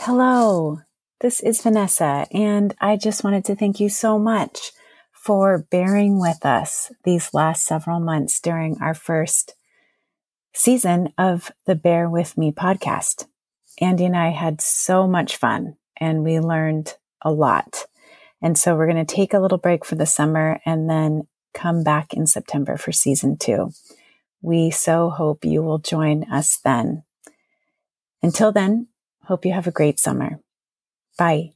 Hello, this is Vanessa, and I just wanted to thank you so much for bearing with us these last several months during our first season of the Bear With Me podcast. Andy and I had so much fun and we learned a lot. And so we're going to take a little break for the summer and then come back in September for season two. We so hope you will join us then. Until then, hope you have a great summer. Bye.